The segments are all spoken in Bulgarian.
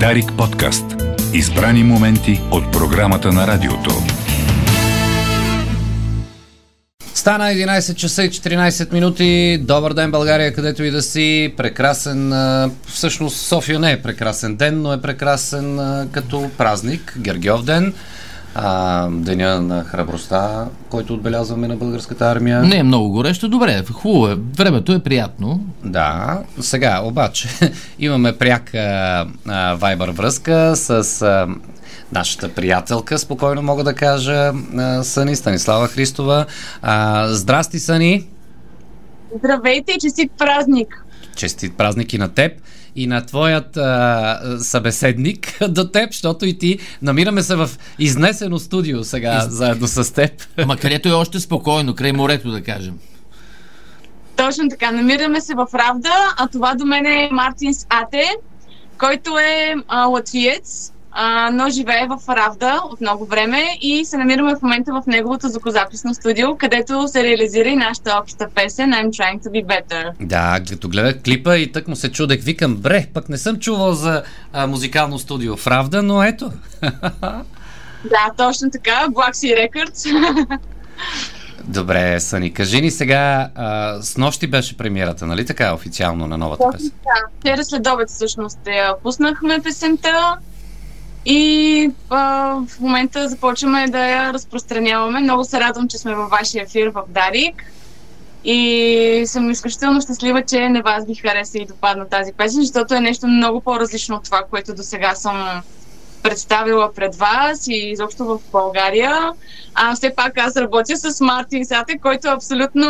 Дарик подкаст. Избрани моменти от програмата на радиото. Стана 11 часа и 14 минути. Добър ден, България, където и да си. Прекрасен. Всъщност София не е прекрасен ден, но е прекрасен като празник. Гергиов ден а, Деня на храбростта, който отбелязваме на българската армия. Не е много горещо, добре, хубаво е, времето е приятно. Да, сега обаче имаме пряка вайбър връзка с а, нашата приятелка, спокойно мога да кажа, а, Сани Станислава Христова. А, здрасти, Сани! Здравейте и честит празник! Честит празник и на теб и на твоят а, събеседник до теб, защото и ти намираме се в изнесено студио сега Из... заедно с теб. Ама където е още спокойно, край морето да кажем. Точно така, намираме се в Равда, а това до мен е Мартинс Ате, който е а, латвиец, а, но живее в Равда от много време и се намираме в момента в неговото звукозаписно студио, където се реализира и нашата обща песен I'm trying to be better. Да, като гледах клипа и тък му се чудех, викам, бре, пък не съм чувал за а, музикално студио в Равда, но ето. да, точно така, Black Sea Records. Добре, Сани, кажи ни сега, а, с нощи беше премиерата, нали така, официално на новата песен? Да, вчера след обед всъщност я пуснахме песента. И а, в момента започваме да я разпространяваме. Много се радвам, че сме във вашия ефир в Дарик. И съм изключително щастлива, че не вас ви хареса и допадна тази песен, защото е нещо много по-различно от това, което до сега съм представила пред вас и изобщо в България. А все пак аз работя с Мартин Сате, който е абсолютно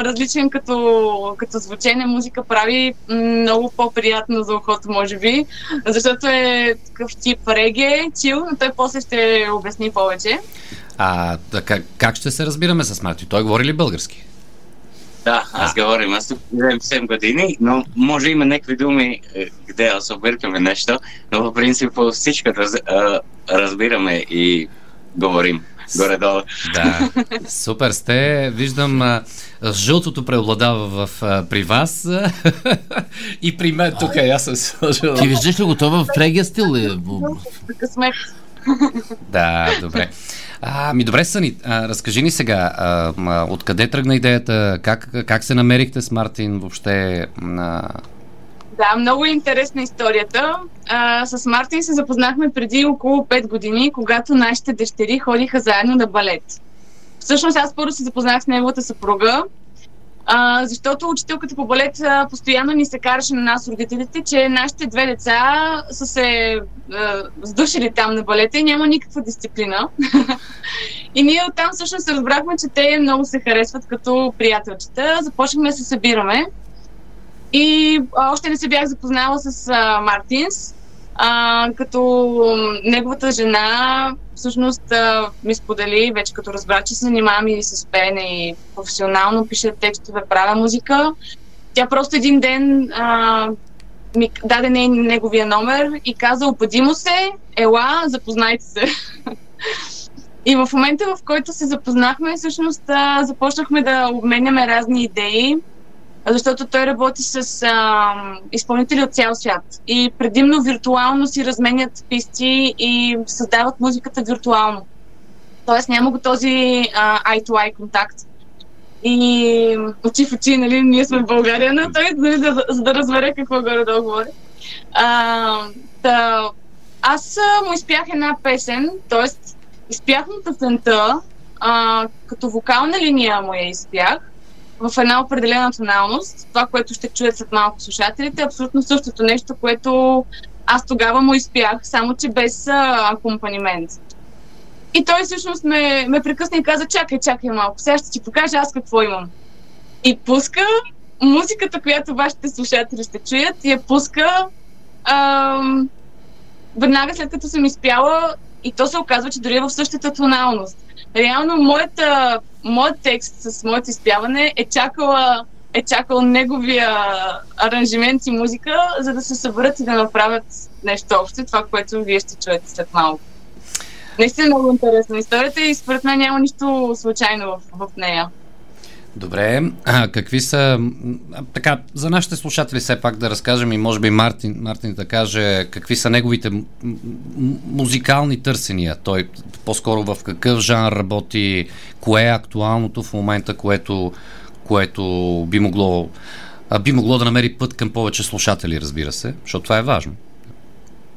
различен като, като звучене. Музика прави много по-приятно за ухото, може би, защото е такъв тип реге, чил, но той после ще обясни повече. А как, как ще се разбираме с Мартин? Той говори ли български? Да, аз а. говорим. Аз тук 7 години, но може има някакви думи, къде аз объркаме нещо, но в принцип всичко раз, разбираме и говорим горе-долу. Да, супер сте. Виждам, а, жълтото преобладава в, а, при вас и при мен тук. Аз съм сложил. Ти виждаш ли го това в регия стил? Късмет. Да, добре. А, ми добре, Сани, а, разкажи ни сега, а, откъде тръгна идеята, как, как се намерихте с Мартин въобще? А... Да, много е интересна историята. А, с Мартин се запознахме преди около 5 години, когато нашите дъщери ходиха заедно на балет. Всъщност аз първо се запознах с неговата съпруга, а, защото учителката по балет а, постоянно ни се караше на нас, родителите, че нашите две деца са се а, сдушили там на балета и няма никаква дисциплина. и ние оттам всъщност разбрахме, че те много се харесват като приятелчета. Започнахме да се събираме. И още не се бях запознала с а, Мартинс, а, като неговата жена всъщност а, ми сподели, вече като разбра, че се занимавам и с пеене и професионално пише текстове, правя музика. Тя просто един ден а, ми даде не, неговия номер и каза, опадимо се, ела, запознайте се. и в момента, в който се запознахме, всъщност а, започнахме да обменяме разни идеи защото той работи с а, изпълнители от цял свят и предимно виртуално си разменят писти и създават музиката виртуално. Тоест няма го този а, eye-to-eye контакт. И очи в очи, нали, ние сме в България, но той, нали, за, за да разбере какво горе-долу говори. А, да, аз му изпях една песен, т.е. изпях му песента, а, като вокална линия му я изпях, в една определена тоналност. Това, което ще чуят след малко слушателите, е абсолютно същото нещо, което аз тогава му изпях, само че без а, акомпанимент. И той всъщност ме, ме прекъсна и каза, чакай, чакай малко, сега ще ти покажа аз какво имам. И пуска музиката, която вашите слушатели ще чуят, и я пуска ам, веднага след като съм изпяла и то се оказва, че дори е в същата тоналност реално моята, моят текст с моето изпяване е чакала е чакал неговия аранжимент и музика, за да се съберат и да направят нещо общо, това, което вие ще чуете след малко. Наистина много интересна историята и според мен няма нищо случайно в, в нея. Добре, а, какви са, така, за нашите слушатели все пак да разкажем и може би Мартин, Мартин да каже какви са неговите м- музикални търсения. Той по-скоро в какъв жанр работи, кое е актуалното в момента, което, което би могло, а, би могло да намери път към повече слушатели, разбира се, защото това е важно.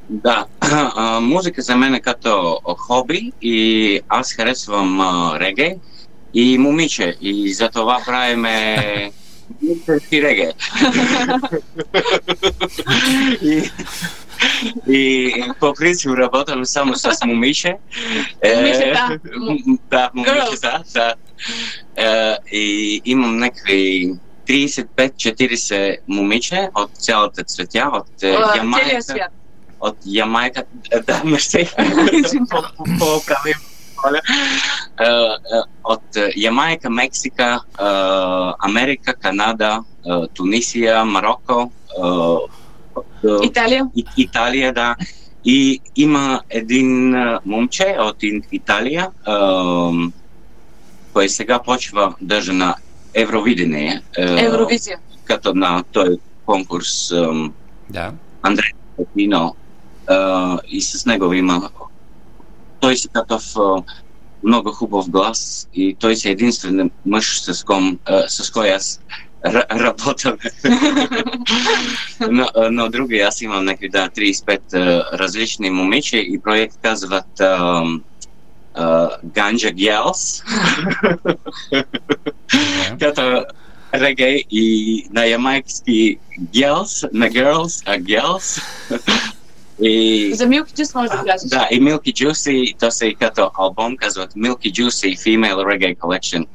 Да, а, музика за мен е като хоби и аз харесвам а, реге и момиче и за това правиме и реге. и, и по принцип работим само с момиче. Момичета. М, Да, момичета, да. Е, И имам някакви 35-40 момиче от цялата цветя, от е, Ямайка свят. от Ямайка, да, не ще по-правим. Моля. Е, е, От е, Ямайка, Мексика, Америка, Канада, Тунисия, Марокко, Италия. И- Италия, да. И има един момче от Италия, кой сега почва даже на Евровидение, Евровизия. като на този конкурс Да. Андрей Петино. И с него има той си такъв а, много хубав глас и той си единствен мъж с, ком, а, с кой аз работя. но, а, но други, аз имам някакви да, 35 а, различни момиче и проект казват а, Ganja Girls, Добре. като реге и на ямайски girls, на girls, а girls. И За Milky Juice може да кажеш. да, и Milky Juicy, то се и като албум казват Milky Juicy Female Reggae Collection.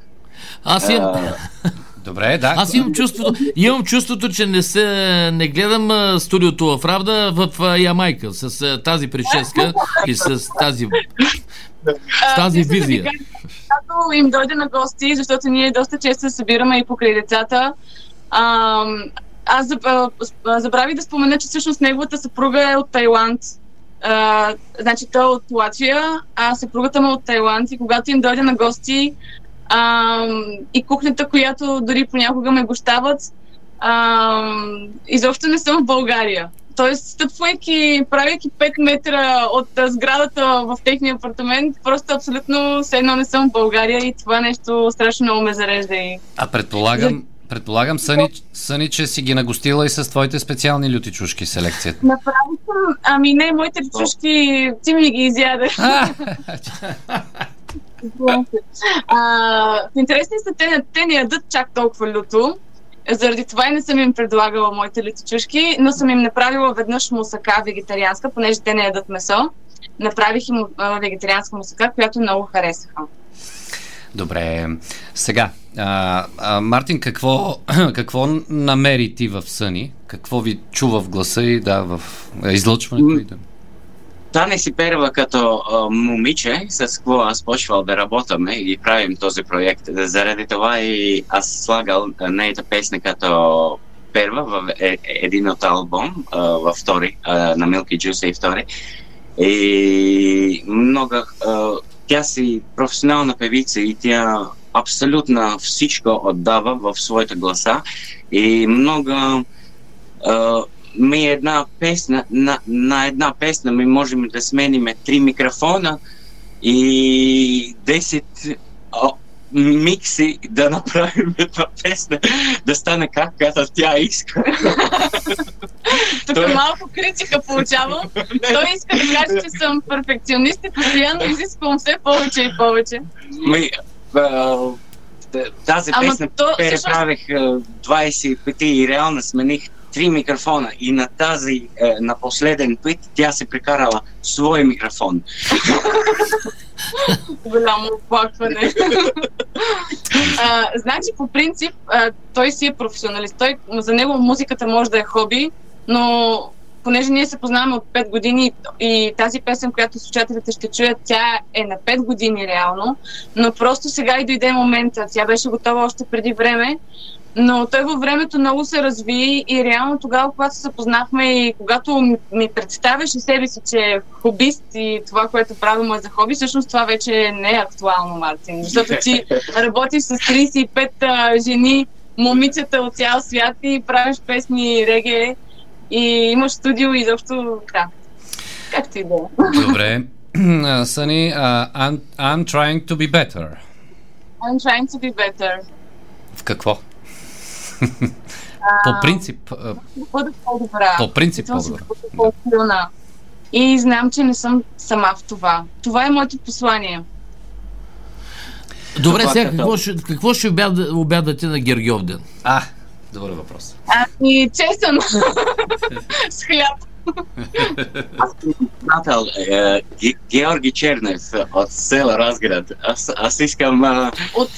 Аз имам, А, Добре, да. аз имам чувството, имам чувството, че не, се, не гледам а, студиото в Равда в а, Ямайка с а, тази прическа и с тази, с тази А, визия. Когато им дойде на гости, защото ние доста често се събираме и покрай децата, ам, аз заб- а, а, забравих да спомена, че всъщност неговата съпруга е от Тайланд. А, значи той е от Латвия, а съпругата му е от Тайланд и когато им дойде на гости ам, и кухнята, която дори понякога ме гощават, ам, изобщо не съм в България. Тоест, стъпвайки, правейки 5 метра от а, сградата в техния апартамент, просто абсолютно все едно не съм в България и това нещо страшно много ме зарежда. И... А предполагам, предполагам Съни, Съни, че си ги нагостила и с твоите специални люти чушки селекцията. Направо съм, ами не, моите чушки, ти ми ги изяде. А, интересни са, те, те не ядат чак толкова люто. Заради това и не съм им предлагала моите лютичушки, но съм им направила веднъж мусака вегетарианска, понеже те не ядат месо. Направих им а, вегетарианска мусака, която много харесаха. Добре. Сега, а, а, Мартин, какво, какво намери ти в съни? Какво ви чува в гласа и да, в излъчването? И да. Тане си перва като а, момиче, с кого аз почвал да работаме и правим този проект. Заради това и аз слагал а, нейната песня като първа в е, един от албум, а, във втори, а, на Milky Juice и втори. И много... А, тя си професионална певица и тя абсолютно всичко отдава в своята гласа и много а, ми една песна, на, на една песна ми можем да смениме три микрофона и 10 а, микси да направим една песна, да стане как като тя иска. Тук Той- малко критика получавам. Той иска да каже, че съм перфекционист и постоянно изисквам все повече и повече. Ми, тази Ама песна то, всъщност, преправих а, 20 пъти и реално смених три микрофона и на тази, е, на последен път, тя се прекарала свой микрофон. голямо оплакване. а, значи, по принцип, а, той си е професионалист. Той, за него музиката може да е хоби, но понеже ние се познаваме от 5 години и тази песен, която слушателите ще чуят, тя е на 5 години реално, но просто сега и дойде момента. Тя беше готова още преди време. но той във времето много се разви и реално тогава, когато се запознахме и когато ми, представяше себе си, че е хобист и това, което прави му е за хоби, всъщност това вече не е актуално, Мартин. Защото ти работиш с 35 а, жени, момичета от цял свят и правиш песни реге и имаш студио и защо да. Както и да е. Добре. Сани, uh, I'm, I'm trying to be better. I'm trying to be better. В какво? по принцип. бъда по-добра. По принцип по-добра. по-силна. И знам, че не съм сама в това. Това е моето послание. Добре, сега какво ще, какво ще обяда, обядате на Гергиов ден? А, добър въпрос. Ами, честен. с хляб. Приятел, е, Ге- Георги Чернев от село Разград. Аз, аз искам а, От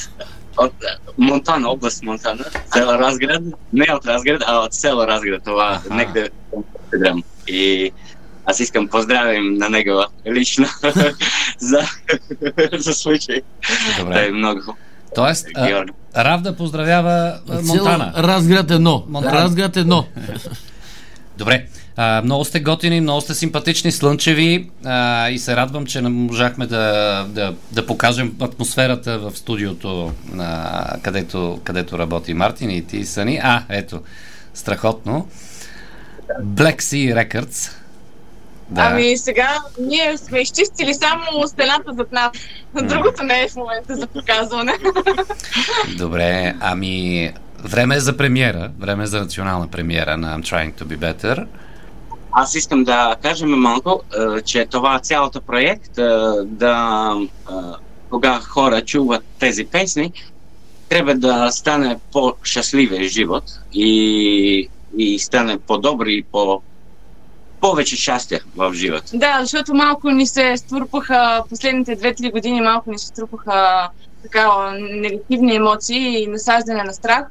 от Монтана, област Монтана, село Разград. Не от Разград, а от село Разград. Това Аха. некъде Инстаграм. И аз искам поздравим на него лично за, за случай. Да е Добре. много хубаво. Тоест, а. Равда поздравява а, Монтана. Разград едно. Монтана. Разград едно. Добре. А, много сте готини, много сте симпатични, слънчеви а, и се радвам, че не можахме да, да, да покажем атмосферата в студиото, а, където, където работи Мартин и ти, Сани. А, ето, страхотно. Black Sea Records. Да. Ами сега ние сме изчистили само стената зад нас. Другото не е в момента за показване. Добре, ами време е за премиера, време е за национална премиера на I'm Trying to be Better. Аз искам да кажем малко, е, че това цялото проект, е, да е, кога хора чуват тези песни, трябва да стане по-щастливия живот и, и стане по-добри и по повече щастие в живота. Да, защото малко ни се струпаха последните 2-3 години, малко ни се струпаха така негативни емоции и насаждане на страх.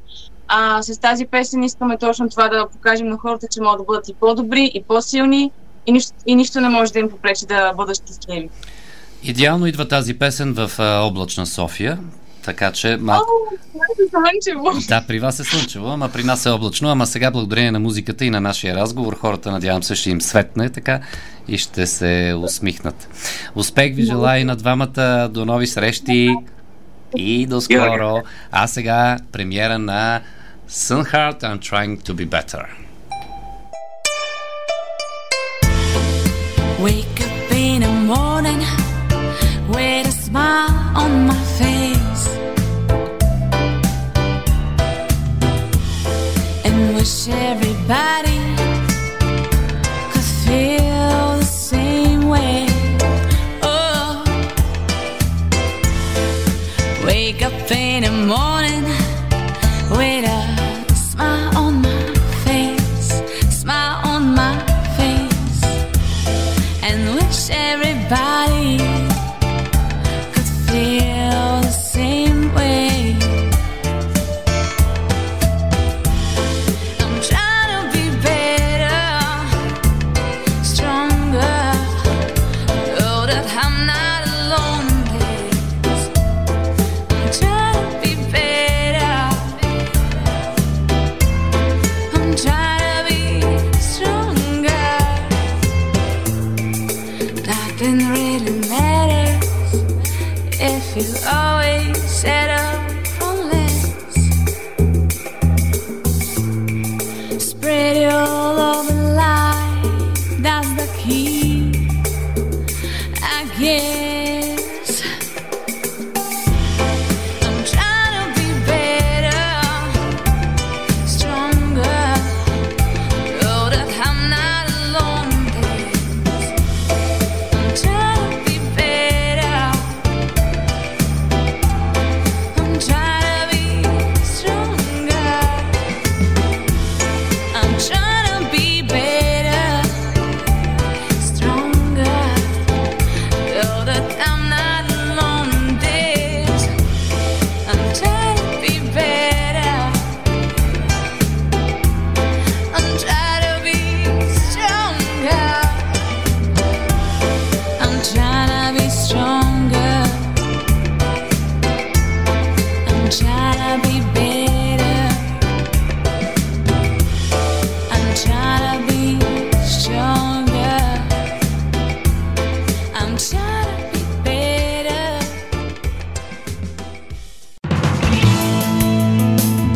А с тази песен искаме точно това да покажем на хората, че могат да бъдат и по-добри, и по-силни, и нищо, и нищо не може да им попречи да бъдат щастливи. Идеално идва тази песен в а, облачна София, така че малко... О, слънчево! Да, при вас е слънчево, ама при нас е облачно, ама сега благодарение на музиката и на нашия разговор, хората надявам се ще им светне така и ще се усмихнат. Успех ви желая и на двамата, до нови срещи и до скоро. А сега премиера на Sunheart I'm Trying to be Better. Wake up in the morning with a smile on my face wish everybody